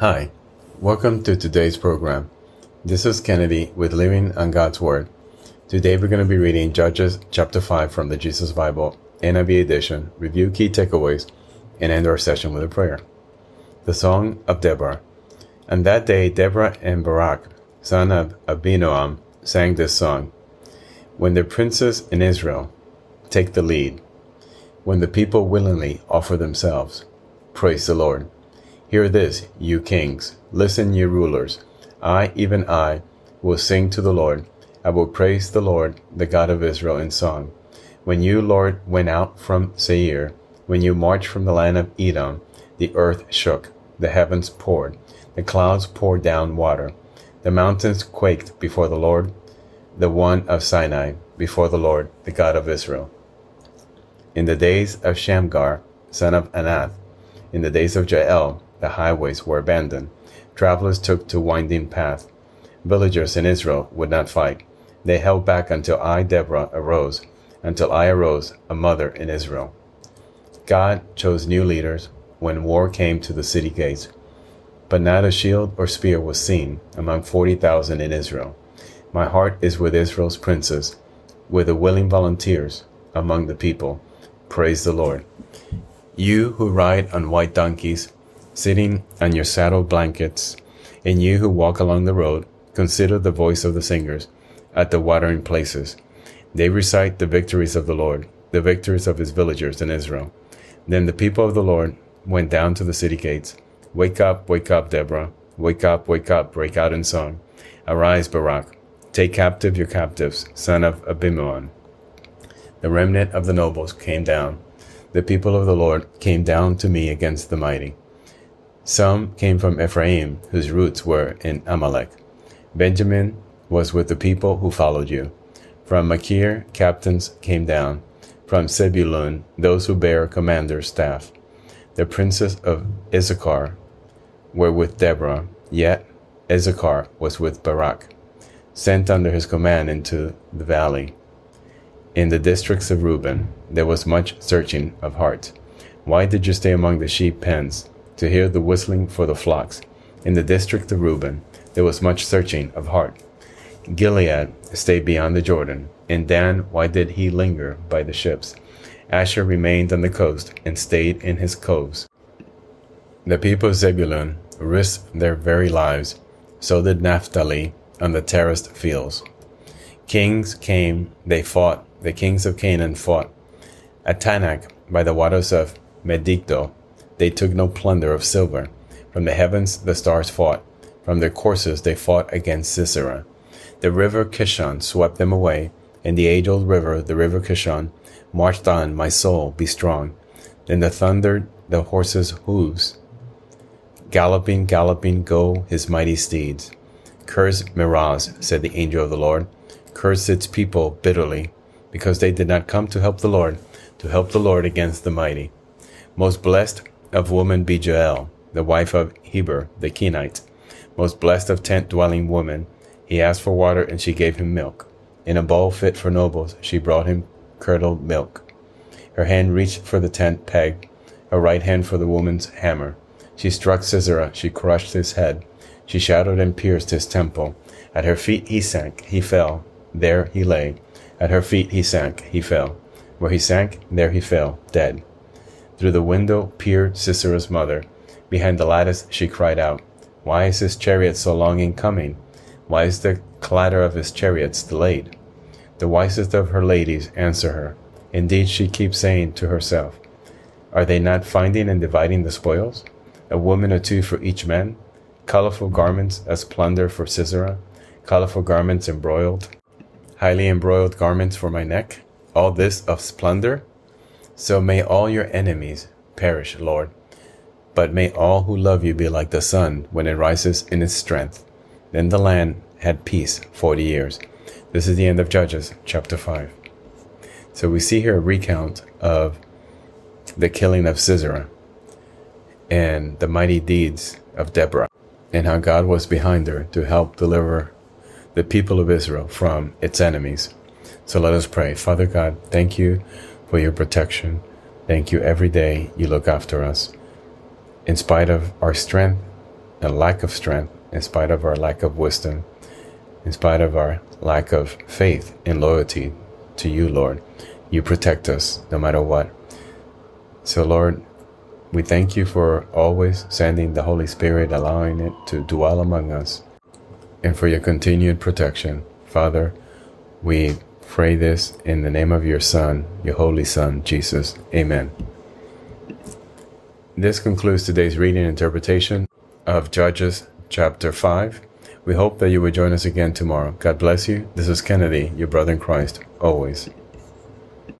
Hi, welcome to today's program. This is Kennedy with Living on God's Word. Today we're going to be reading Judges chapter 5 from the Jesus Bible, NIV edition, review key takeaways, and end our session with a prayer. The Song of Deborah. On that day, Deborah and Barak, son of Abinoam, sang this song. When the princes in Israel take the lead, when the people willingly offer themselves, praise the Lord. Hear this, you kings. Listen, you rulers. I, even I, will sing to the Lord. I will praise the Lord, the God of Israel, in song. When you, Lord, went out from Seir, when you marched from the land of Edom, the earth shook, the heavens poured, the clouds poured down water, the mountains quaked before the Lord, the one of Sinai, before the Lord, the God of Israel. In the days of Shamgar, son of Anath, in the days of Jael, the highways were abandoned. Travelers took to winding paths. Villagers in Israel would not fight. They held back until I, Deborah, arose, until I arose, a mother in Israel. God chose new leaders when war came to the city gates, but not a shield or spear was seen among 40,000 in Israel. My heart is with Israel's princes, with the willing volunteers among the people. Praise the Lord. You who ride on white donkeys, sitting on your saddle blankets, and you who walk along the road, consider the voice of the singers at the watering places. They recite the victories of the Lord, the victories of his villagers in Israel. Then the people of the Lord went down to the city gates. Wake up, wake up, Deborah. Wake up, wake up, break out in song. Arise, Barak. Take captive your captives, son of Abimelech. The remnant of the nobles came down. The people of the Lord came down to me against the mighty. Some came from Ephraim, whose roots were in Amalek. Benjamin was with the people who followed you. From Machir, captains came down. From Zebulun, those who bear commander's staff. The princes of Issachar were with Deborah, yet Issachar was with Barak, sent under his command into the valley. In the districts of Reuben, there was much searching of heart. Why did you stay among the sheep pens? To hear the whistling for the flocks. In the district of Reuben, there was much searching of heart. Gilead stayed beyond the Jordan. In Dan, why did he linger by the ships? Asher remained on the coast and stayed in his coves. The people of Zebulun risked their very lives. So did Naphtali on the terraced fields. Kings came, they fought. The kings of Canaan fought. At Taanach, by the waters of Megiddo, they took no plunder of silver. From the heavens the stars fought. From their courses they fought against Sisera. The river Kishon swept them away, and the age old river, the river Kishon, marched on, my soul, be strong. Then the thundered the horses' hooves. Galloping, galloping go his mighty steeds. Curse Meroz, said the angel of the Lord. Curse its people bitterly, because they did not come to help the Lord, to help the Lord against the mighty. Most blessed of woman be Jael, the wife of Heber the Kenite, most blessed of tent dwelling woman. He asked for water, and she gave him milk. In a bowl fit for nobles, she brought him curdled milk. Her hand reached for the tent peg, her right hand for the woman's hammer. She struck Sisera, she crushed his head. She shattered and pierced his temple. At her feet he sank, he fell. There he lay. At her feet he sank, he fell. Where he sank, there he fell, dead. Through the window peered Sisera's mother. Behind the lattice she cried out, Why is his chariot so long in coming? Why is the clatter of his chariots delayed? The wisest of her ladies answer her. Indeed, she keeps saying to herself, Are they not finding and dividing the spoils? A woman or two for each man? Colorful garments as plunder for Sisera? Colorful garments embroiled? Highly embroiled garments for my neck? All this of splendor? So may all your enemies perish, Lord. But may all who love you be like the sun when it rises in its strength. Then the land had peace forty years. This is the end of Judges, chapter 5. So we see here a recount of the killing of Sisera and the mighty deeds of Deborah and how God was behind her to help deliver the people of Israel from its enemies. So let us pray. Father God, thank you for your protection. Thank you every day you look after us. In spite of our strength and lack of strength, in spite of our lack of wisdom, in spite of our lack of faith and loyalty to you, Lord. You protect us no matter what. So, Lord, we thank you for always sending the Holy Spirit, allowing it to dwell among us, and for your continued protection. Father, we pray this in the name of your Son, your Holy Son, Jesus. Amen. This concludes today's reading and interpretation of Judges chapter 5. We hope that you will join us again tomorrow. God bless you. This is Kennedy, your brother in Christ, always.